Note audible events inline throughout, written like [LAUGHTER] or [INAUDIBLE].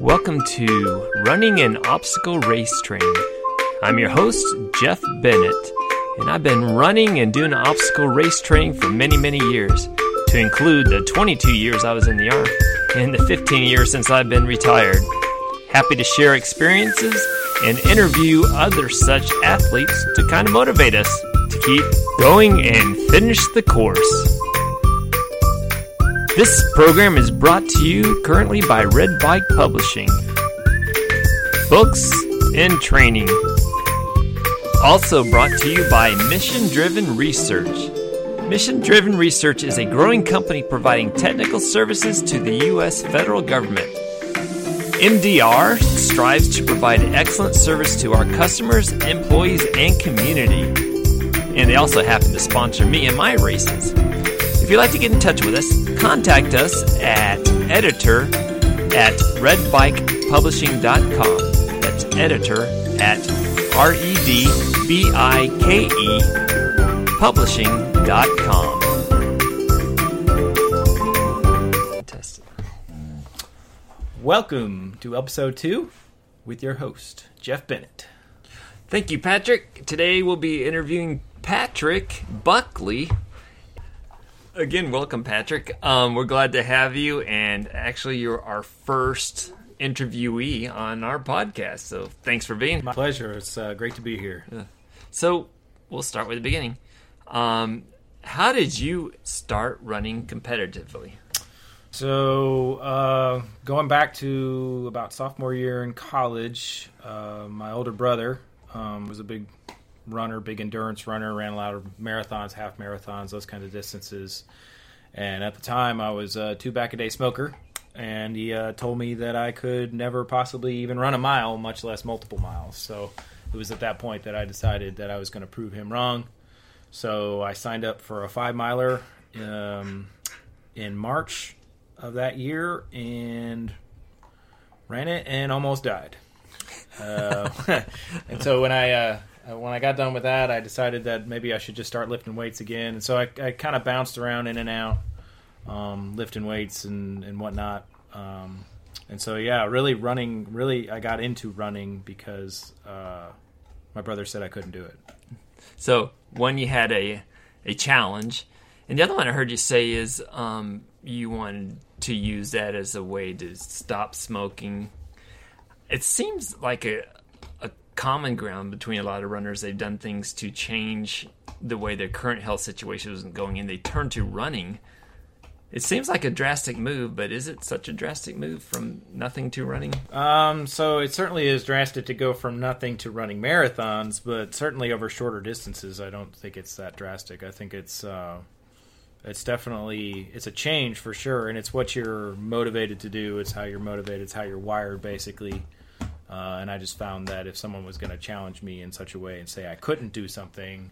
Welcome to Running an Obstacle Race Train. I'm your host, Jeff Bennett, and I've been running and doing obstacle race training for many, many years, to include the 22 years I was in the Army and the 15 years since I've been retired. Happy to share experiences and interview other such athletes to kind of motivate us to keep going and finish the course. This program is brought to you currently by Red Bike Publishing. Books and training. Also brought to you by Mission Driven Research. Mission Driven Research is a growing company providing technical services to the U.S. federal government. MDR strives to provide excellent service to our customers, employees, and community. And they also happen to sponsor me in my races. If you'd like to get in touch with us, contact us at editor at redbikepublishing.com. That's editor at R E D B I K E publishing.com. Test it. Welcome to episode two with your host, Jeff Bennett. Thank you, Patrick. Today we'll be interviewing Patrick Buckley. Again, welcome, Patrick. Um, we're glad to have you, and actually, you're our first interviewee on our podcast. So, thanks for being. My pleasure. It's uh, great to be here. So, we'll start with the beginning. Um, how did you start running competitively? So, uh, going back to about sophomore year in college, uh, my older brother um, was a big runner, big endurance runner, ran a lot of marathons, half marathons, those kind of distances. And at the time, I was a two back a day smoker, and he uh, told me that I could never possibly even run a mile, much less multiple miles. So it was at that point that I decided that I was going to prove him wrong. So I signed up for a five miler um, in March of that year and ran it and almost died. Uh, [LAUGHS] and so when I uh, uh, when I got done with that, I decided that maybe I should just start lifting weights again. And so I, I kind of bounced around in and out, um, lifting weights and, and whatnot. Um, and so, yeah, really running, really, I got into running because uh, my brother said I couldn't do it. So, one, you had a a challenge, and the other one I heard you say is um, you wanted to use that as a way to stop smoking. It seems like a a common ground between a lot of runners. They've done things to change the way their current health situation isn't going, and they turn to running. It seems like a drastic move, but is it such a drastic move from nothing to running? Um, so it certainly is drastic to go from nothing to running marathons, but certainly over shorter distances, I don't think it's that drastic. I think it's uh, it's definitely it's a change for sure, and it's what you're motivated to do. It's how you're motivated. It's how you're wired, basically. Uh, and I just found that if someone was going to challenge me in such a way and say I couldn't do something,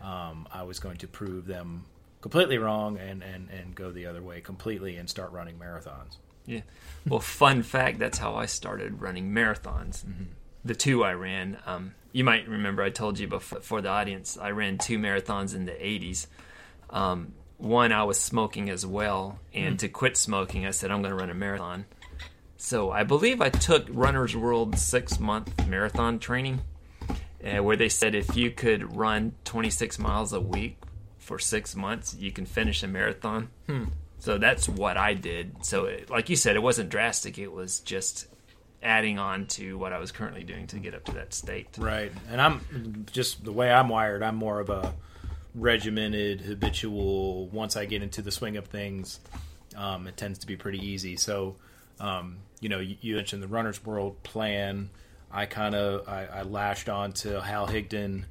um, I was going to prove them completely wrong and, and, and go the other way completely and start running marathons. Yeah. Well, fun fact that's how I started running marathons. The two I ran, um, you might remember I told you before for the audience, I ran two marathons in the 80s. Um, one, I was smoking as well, and to quit smoking, I said, I'm going to run a marathon. So I believe I took Runner's World six month marathon training, uh, where they said if you could run 26 miles a week for six months, you can finish a marathon. So that's what I did. So, it, like you said, it wasn't drastic. It was just adding on to what I was currently doing to get up to that state. Right. And I'm just the way I'm wired, I'm more of a regimented, habitual. Once I get into the swing of things, um, it tends to be pretty easy. So, um, you know, you, mentioned the Runner's World plan. I kind of I, I lashed on to Hal Higdon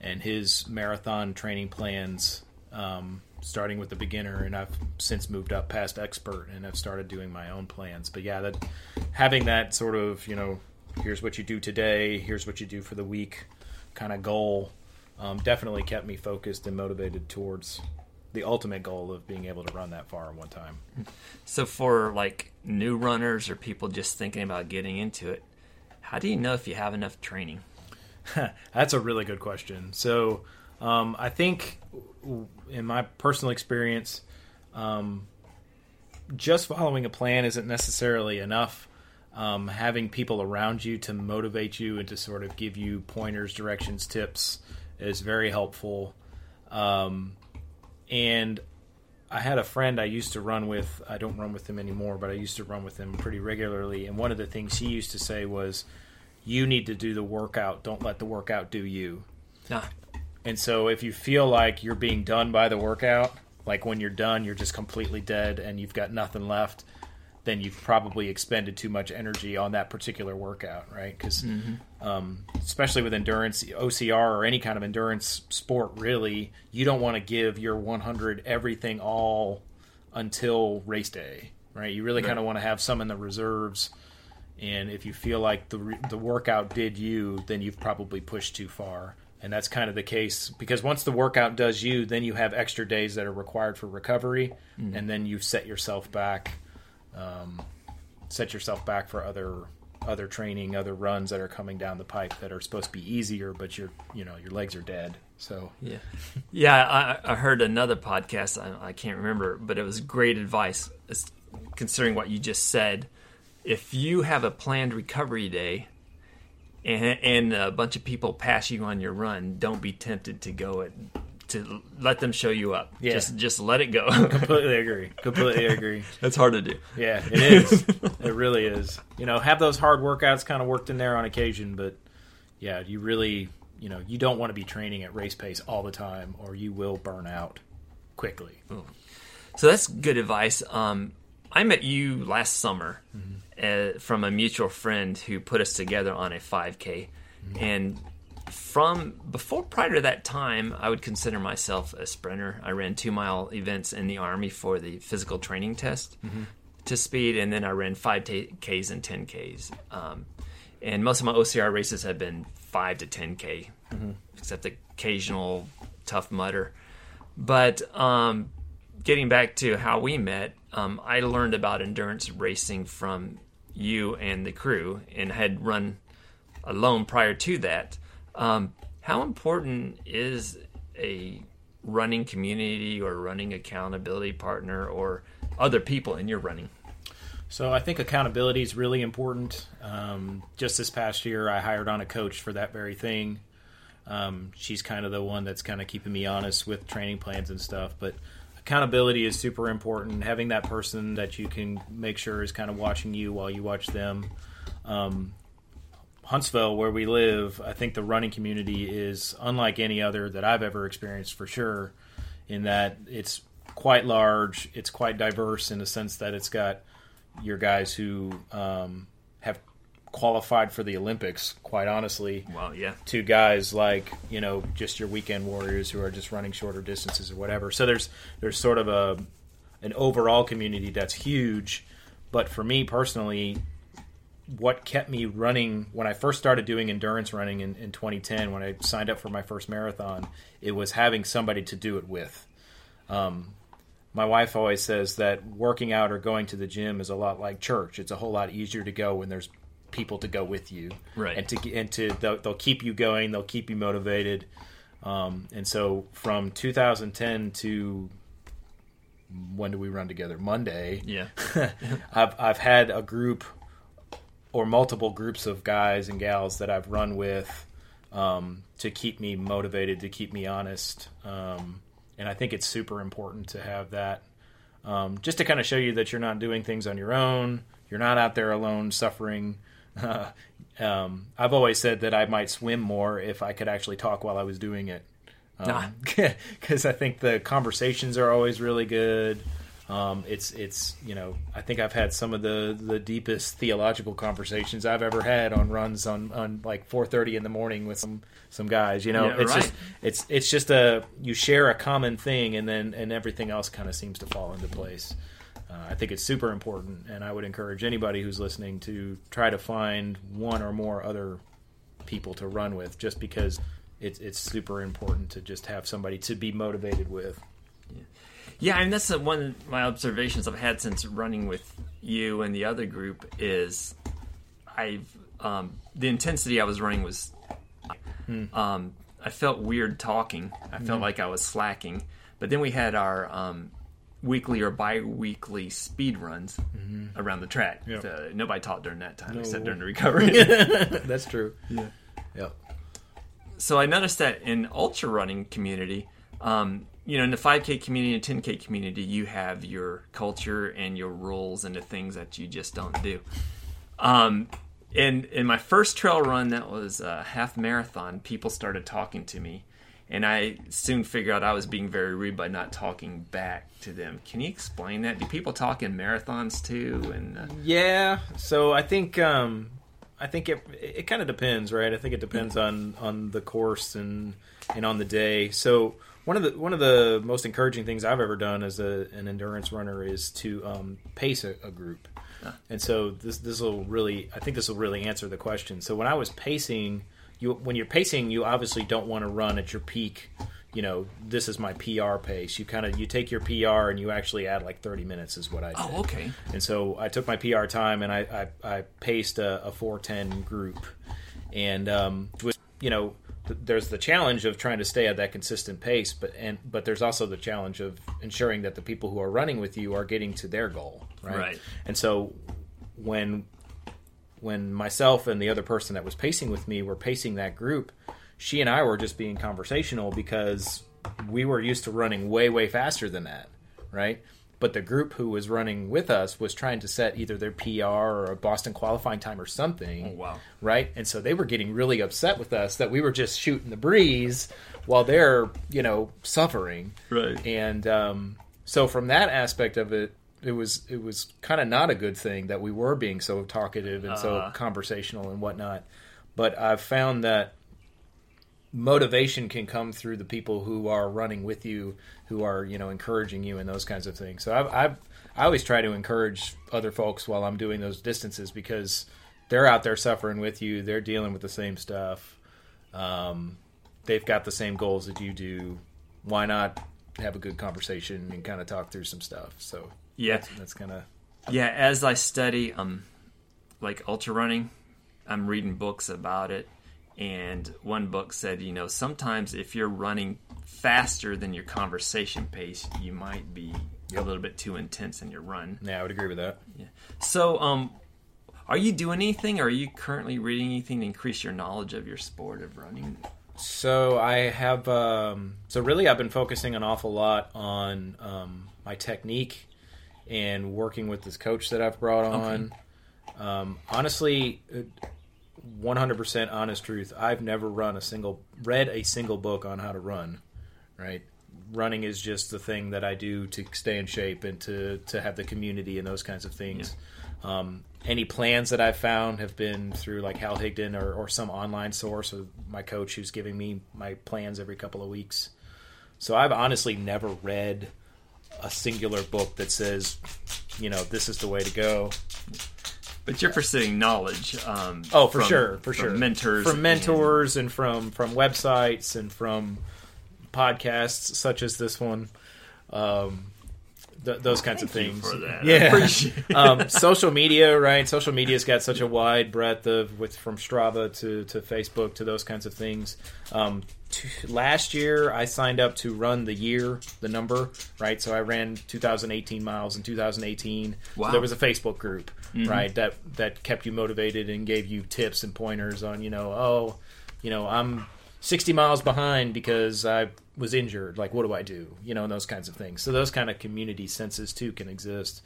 and his marathon training plans, um, starting with the beginner, and I've since moved up past expert and I've started doing my own plans. But yeah, that having that sort of you know, here's what you do today, here's what you do for the week, kind of goal, um, definitely kept me focused and motivated towards the ultimate goal of being able to run that far in one time. So, for like new runners or people just thinking about getting into it, how do you know if you have enough training? [LAUGHS] That's a really good question. So, um, I think, in my personal experience, um, just following a plan isn't necessarily enough. um, having people around you to motivate you and to sort of give you pointers, directions, tips is very helpful. Um, and I had a friend I used to run with. I don't run with him anymore, but I used to run with him pretty regularly. And one of the things he used to say was, "You need to do the workout. Don't let the workout do you." Ah, And so if you feel like you're being done by the workout, like when you're done, you're just completely dead and you've got nothing left, then you've probably expended too much energy on that particular workout, right? Because um, especially with endurance, OCR or any kind of endurance sport, really, you don't want to give your 100 everything all until race day, right? You really kind of want to have some in the reserves. And if you feel like the the workout did you, then you've probably pushed too far. And that's kind of the case because once the workout does you, then you have extra days that are required for recovery, and then you've set yourself back, um, set yourself back for other other training, other runs that are coming down the pipe that are supposed to be easier, but your you know your legs are dead. So yeah, yeah. I, I heard another podcast. I, I can't remember, but it was great advice. Considering what you just said, if you have a planned recovery day, and, and a bunch of people pass you on your run, don't be tempted to go it to let them show you up. Yeah. Just just let it go. completely [LAUGHS] agree. Completely agree. That's hard to do. Yeah, it is. it really is. You know, have those hard workouts kind of worked in there on occasion, but yeah, you really, you know, you don't want to be training at race pace all the time, or you will burn out quickly. So that's good advice. Um, I met you last summer uh, from a mutual friend who put us together on a 5K. And from before, prior to that time, I would consider myself a sprinter. I ran two mile events in the Army for the physical training test to speed, and then I ran 5Ks and 10Ks. Um, and most of my OCR races have been 5 to 10K, except the occasional Tough Mudder. But um, getting back to how we met, um, I learned about endurance racing from you and the crew, and had run alone prior to that. Um, how important is a running community or running accountability partner or other people in your running? So I think accountability is really important. Um, just this past year, I hired on a coach for that very thing. Um, she's kind of the one that's kind of keeping me honest with training plans and stuff. But accountability is super important. Having that person that you can make sure is kind of watching you while you watch them. Um, Huntsville, where we live, I think the running community is unlike any other that I've ever experienced for sure, in that it's quite large, it's quite diverse in the sense that it's got your guys who um, have qualified for the Olympics, quite honestly, Well, yeah. to guys like you know just your weekend warriors who are just running shorter distances or whatever. So there's there's sort of a an overall community that's huge, but for me personally, what kept me running when I first started doing endurance running in, in 2010 when I signed up for my first marathon, it was having somebody to do it with. Um, my wife always says that working out or going to the gym is a lot like church. It's a whole lot easier to go when there's people to go with you, Right. And to and to they'll, they'll keep you going, they'll keep you motivated. Um, and so from 2010 to when do we run together? Monday. Yeah. [LAUGHS] I've I've had a group or multiple groups of guys and gals that I've run with um, to keep me motivated, to keep me honest, um, and I think it's super important to have that, um, just to kind of show you that you're not doing things on your own. You're not out there alone suffering. [LAUGHS] um, I've always said that I might swim more if I could actually talk while I was doing it Ah. [LAUGHS] because I think the conversations are always really good. Um, it's it's you know I think I've had some of the the deepest theological conversations I've ever had on runs on on like four thirty in the morning with some some guys. You know, Yeah, it's right. just it's it's just a you share a common thing and then and everything else kind of seems to fall into place. Uh, I think it's super important, and I would encourage anybody who's listening to try to find one or more other people to run with, just because it's it's super important to just have somebody to be motivated with. Yeah, and that's the one of my observations I've had since running with you and the other group is I've um, the intensity I was running was um, I felt weird talking. I felt like I was slacking. But then we had our um, weekly or bi-weekly speed runs around the track. Yep. Nobody taught during that time No. except during the recovery. [LAUGHS] [LAUGHS] That's true. Yeah. Yep. so I noticed that in ultra running community, um, you know, in the 5K community and 10K community, you have your culture and your rules and the things that you just don't do. Um, in in my first trail run, that was a half marathon. People started talking to me, and I soon figured out I was being very rude by not talking back to them. Can you explain that? Do people talk in marathons too? And uh, Yeah. So I think um, I think it it kind of depends, right? I think it depends on on the course and and on the day. So one of the one of the most encouraging things I've ever done as a, an endurance runner is to um, pace a, a group. And so this this will really I think this will really answer the question. So when I was pacing, you when you're pacing, you obviously don't want to run at your peak. You know, this is my PR pace. You kind of you take your PR and you actually add like 30 minutes is what I did. oh, okay, And so I took my PR time and I, I, I paced a, a 410 group. And um, was, you know, th- there's the challenge of trying to stay at that consistent pace, but and but there's also the challenge of ensuring that the people who are running with you are getting to their goal, right? Right. And so when when myself and the other person that was pacing with me were pacing that group, she and I were just being conversational because we were used to running way way faster than that, right? But the group who was running with us was trying to set either their PR or a Boston qualifying time or something. Oh, wow. Right? And so they were getting really upset with us that we were just shooting the breeze while they're, you know, suffering. right. And um, so from that aspect of it, it was it was kind of not a good thing that we were being so talkative and so Uh. conversational and whatnot. But I've found that motivation can come through the people who are running with you, who are you know encouraging you and those kinds of things. So I've, I've I always try to encourage other folks while I'm doing those distances because they're out there suffering with you. They're dealing with the same stuff. Um, they've got the same goals that you do. Why not have a good conversation and kind of talk through some stuff? So Yeah. that's, that's kind of Yeah, as I study um like ultra running, I'm reading books about it and one book said, you know, sometimes if you're running faster than your conversation pace, you might be a little bit too intense in your run. yeah, I would agree with that. Yeah. So, um are you doing anything? Or Are you currently reading anything to increase your knowledge of your sport of running? So I have. Um, so really, I've been focusing an awful lot on um, my technique and working with this coach that I've brought on. Um, honestly, one hundred percent honest truth. I've never run a single, read a single book on how to run. Right, running is just the thing that I do to stay in shape and to to have the community and those kinds of things. Um, any plans that I've found have been through like Hal Higdon or, or some online source of my coach who's giving me my plans every couple of weeks. So I've honestly never read a singular book that says, you know, this is the way to go. But you're pursuing knowledge. Um, Oh, for from- sure, for sure. Mentors, from and- mentors, and, from from websites, and from podcasts such as this one. Um, th- those kinds of Thank you things. for that. I Yeah, appreciate [LAUGHS] um, social media, right? Social media's got such a wide breadth of with from Strava to to Facebook to those kinds of things. Um, t- last year, I signed up to run the year, the number, right? So I ran 2018 miles in 2018. Wow. So there was a Facebook group, right? That that kept you motivated and gave you tips and pointers on, you know, oh, you know, I'm 60 miles behind because I was injured. Like, what do I do? You know, and those kinds of things. So those kind of community senses too can exist,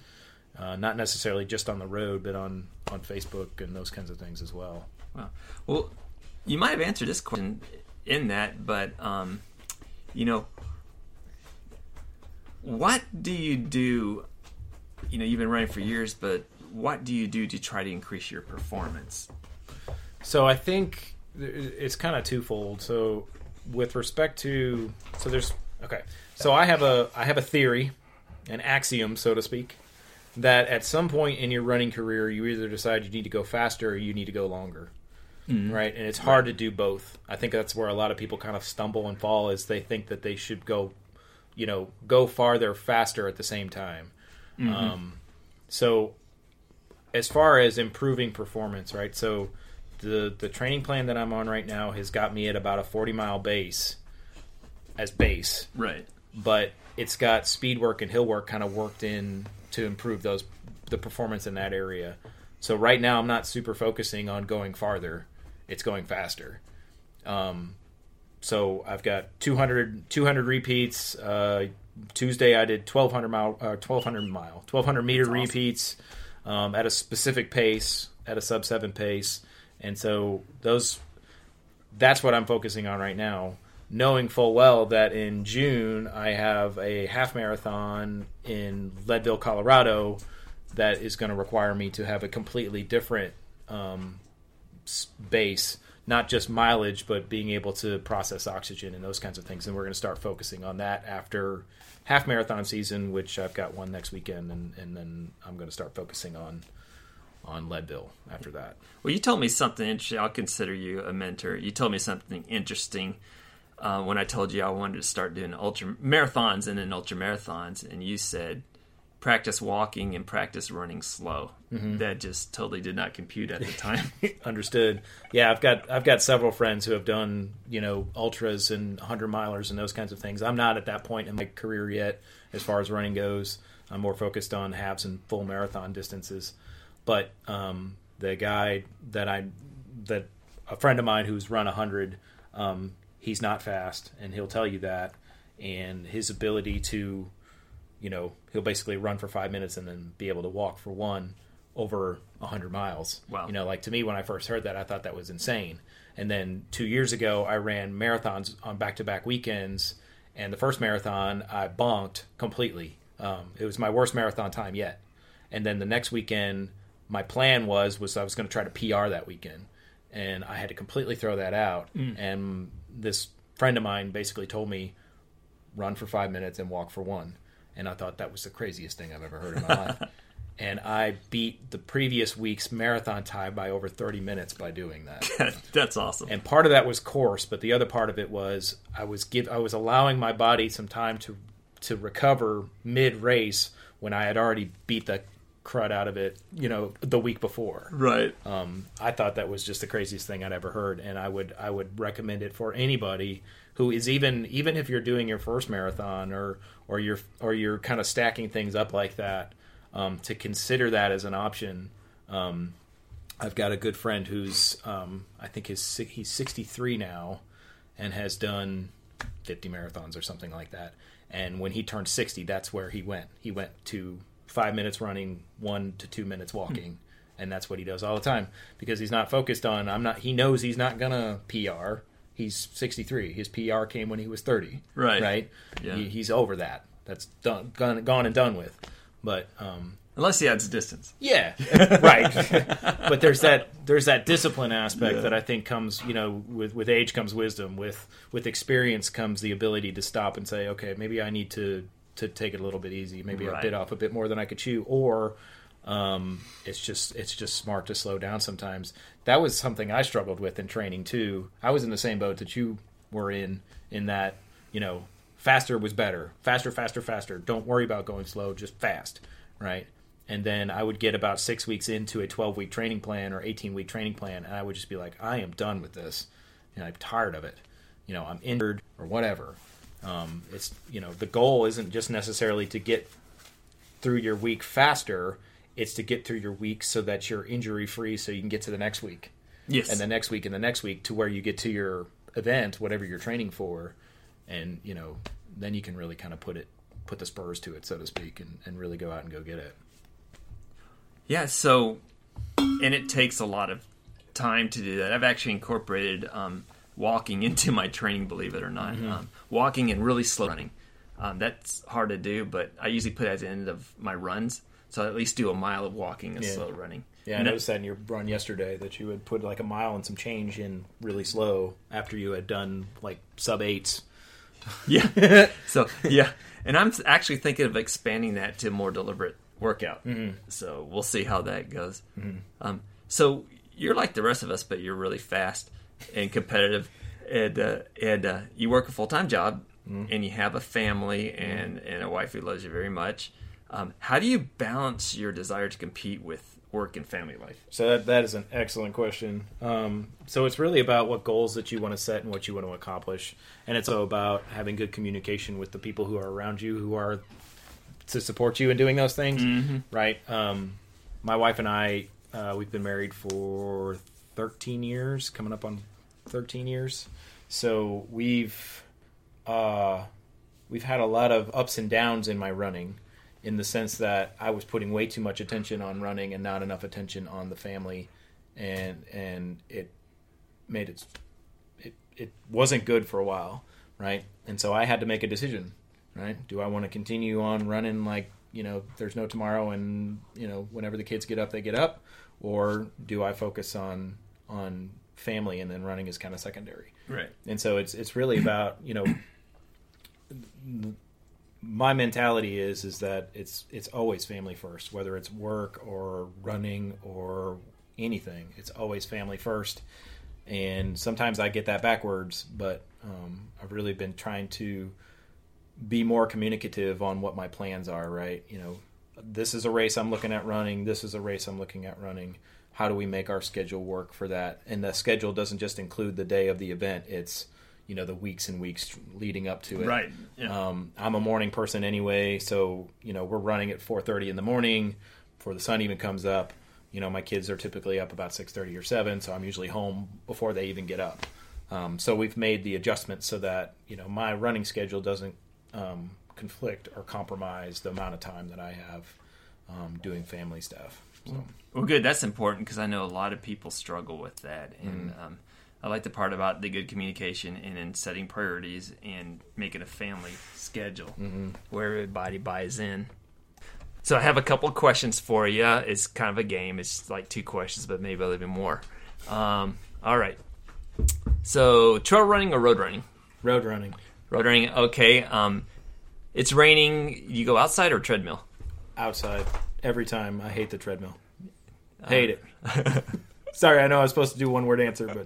uh, not necessarily just on the road, but on on Facebook and those kinds of things as well. Wow. Well, you might have answered this question in that, but um, you know, what do you do? You know, you've been running for years, but what do you do to try to increase your performance? So I think it's kind of twofold. So with respect to so there's okay. So I have a I have a theory, an axiom, so to speak, that at some point in your running career you either decide you need to go faster or you need to go longer. Right? And it's hard to do both. I think that's where a lot of people kind of stumble and fall is they think that they should go you know, go farther faster at the same time. Um, so as far as improving performance, right? So the the training plan that I'm on right now has got me at about a 40 mile base as base, Right. but it's got speed work and hill work kind of worked in to improve those the performance in that area. So right now I'm not super focusing on going farther; it's going faster. Um, so I've got 200, 200 repeats. Uh, Tuesday I did 1200 mile, uh, 1200 mile, 1200 meter awesome. repeats um, at a specific pace, at a sub seven pace, and so those that's what I'm focusing on right now. Knowing full well that in June I have a half marathon in Leadville, Colorado, that is going to require me to have a completely different um, base, not just mileage, but being able to process oxygen and those kinds of things. And we're going to start focusing on that after half marathon season, which I've got one next weekend, and, and then I'm going to start focusing on on Leadville after that. Well, you told me something interesting. I'll consider you a mentor. You told me something interesting uh, when I told you I wanted to start doing ultra marathons and then ultra marathons, and you said practice walking and practice running slow. That just totally did not compute at the time. [LAUGHS] Understood. Yeah, I've got I've got several friends who have done you know ultras and hundred milers and those kinds of things. I'm not at that point in my career yet as far as running goes. I'm more focused on halves and full marathon distances. But um, the guy that I that a friend of mine who's run a hundred, um, he's not fast, and he'll tell you that. And his ability to, you know, he'll basically run for five minutes and then be able to walk for one over a hundred miles. Wow. You know, like to me when I first heard that, I thought that was insane. And then two years ago, I ran marathons on back to back weekends, and the first marathon I bonked completely. Um, it was my worst marathon time yet. And then the next weekend, my plan was was I was going to try to PR that weekend, and I had to completely throw that out. Mm. And this friend of mine basically told me, run for five minutes and walk for one. And I thought that was the craziest thing I've ever heard in my life. [LAUGHS] And I beat the previous week's marathon time by over 30 minutes by doing [LAUGHS] that. That's awesome. And part of that was course, but the other part of it was I was give I was allowing my body some time to to recover mid race when I had already beat the crud out of it, you know, the week before. right. Um, I thought that was just the craziest thing I'd ever heard, and I would I would recommend it for anybody who is even even if you're doing your first marathon or or you're or you're kind of stacking things up like that um, to consider that as an option. Um, I've got a good friend who's um, I think his he's 63 now and has done 50 marathons or something like that. And when he turned 60, that's where he went. He went to five minutes running, one to two minutes walking, and that's what he does all the time because he's not focused on. I'm not. He knows he's not gonna PR. He's 63. His PR came when he was 30. Right. Right. Yeah. He, he's over that. That's done, gone, gone and done with. But um, Unless he adds distance. yeah, [LAUGHS] right. [LAUGHS] but there's that there's that discipline aspect Yeah. that I think comes, you know, with with age comes wisdom. With with experience comes the ability to stop and say, okay, maybe I need to to take it a little bit easy. Maybe I bit off a bit more than I could chew, or um, it's just it's just smart to slow down sometimes. That was something I struggled with in training too. I was in the same boat that you were in, in that you know faster was better, faster, faster, faster. Don't worry about going slow, just fast, right? And then I would get about six weeks into a 12 week training plan or 18 week training plan, and I would just be like, I am done with this. You know, I'm tired of it. You know, I'm injured or whatever. Um, it's you know the goal isn't just necessarily to get through your week faster. It's to get through your week so that you're injury free, so you can get to the next week, Yes. and the next week, and the next week, to where you get to your event, whatever you're training for, and you know then you can really kind of put it put the spurs to it, so to speak, and, and really go out and go get it. Yeah, so and it takes a lot of time to do that. I've actually incorporated um, walking [LAUGHS] into my training, believe it or not. Mm-hmm. Um, walking and really slow running. Um, that's hard to do, but I usually put it at the end of my runs, so I at least do a mile of walking and Yeah. slow running. Yeah, I And noticed that in your run yesterday that you would put like a mile and some change in really slow after you had done like sub eights. [LAUGHS] Yeah. [LAUGHS] so yeah, and I'm actually thinking of expanding that to more deliberate workout. Mm-hmm. So we'll see how that goes. Um, so you're like the rest of us, but you're really fast and competitive, and uh, and uh, you work a full time job, Mm-hmm. and you have a family and and a wife who loves you very much. Um, how do you balance your desire to compete with work and family life? So that, that is an excellent question. Um, so it's really about what goals that you want to set and what you want to accomplish, and it's about having good communication with the people who are around you, who are to support you in doing those things, Mm-hmm. right? Um, my wife and I, uh, we've been married for 13 years, coming up on 13 years. So we've uh, we've had a lot of ups and downs in my running, in the sense that I was putting way too much attention on running and not enough attention on the family, and and it made it it it wasn't good for a while, right? And so I had to make a decision, right? Do I want to continue on running like you know there's no tomorrow, and you know whenever the kids get up, they get up, or do I focus on on family and then running is kind of secondary? Right. and so it's it's really about you know my mentality is is that it's it's always family first whether it's work or running or anything. It's always family first. And sometimes i get that backwards but um, i've really been trying to be more communicative on what my plans are right? You know this is a race i'm looking at running. This is a race i'm looking at running how do we make our schedule work for that and the schedule doesn't just include the day of the event it's you know the weeks and weeks leading up to it Right. Yeah. um, I'm a morning person anyway, so you know we're running at 4:30 in the morning before the sun even comes up. You know my kids are typically up about 6:30 or 7, so I'm usually home before they even get up. Um, so we've made the adjustment so that you know my running schedule doesn't um, conflict or compromise the amount of time that I have um, doing family stuff. So Well, good. That's important because I know a lot of people struggle with that, and um, I like the part about the good communication and in setting priorities and making a family schedule where everybody buys in. So I have a couple of questions for you. It's kind of a game. It's like two questions, but maybe a little bit more. Um, all right. So trail running or road running? road running Road running. Okay. Um, it's raining. You go outside or treadmill? outside every time. I hate the treadmill. Hate it. [LAUGHS] Sorry, I know I was supposed to do one word answer, but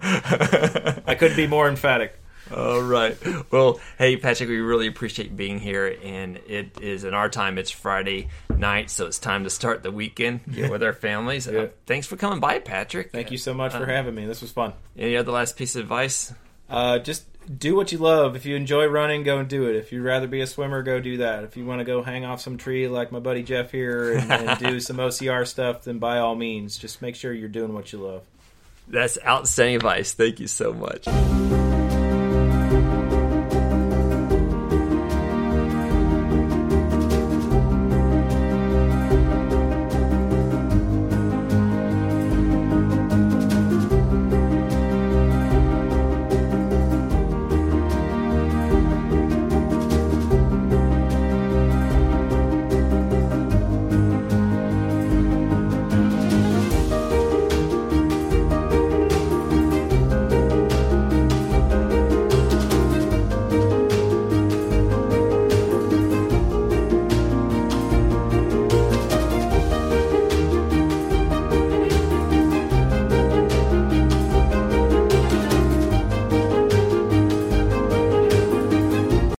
I couldn't be more emphatic. All right. Well, hey, Patrick, we really appreciate being here. And it is in our time, it's Friday night, so it's time to start the weekend get with our families. Yeah. Uh, thanks for coming by, Patrick. Thank you so much for having me. This was fun. Any other last piece of advice? Uh, just do what you love. If you enjoy running, go and do it. If you'd rather be a swimmer, go do that. If you want to go hang off some tree like my buddy Jeff here and, and [LAUGHS] do some OCR stuff, then by all means, just make sure you're doing what you love. That's outstanding advice. Thank you so much.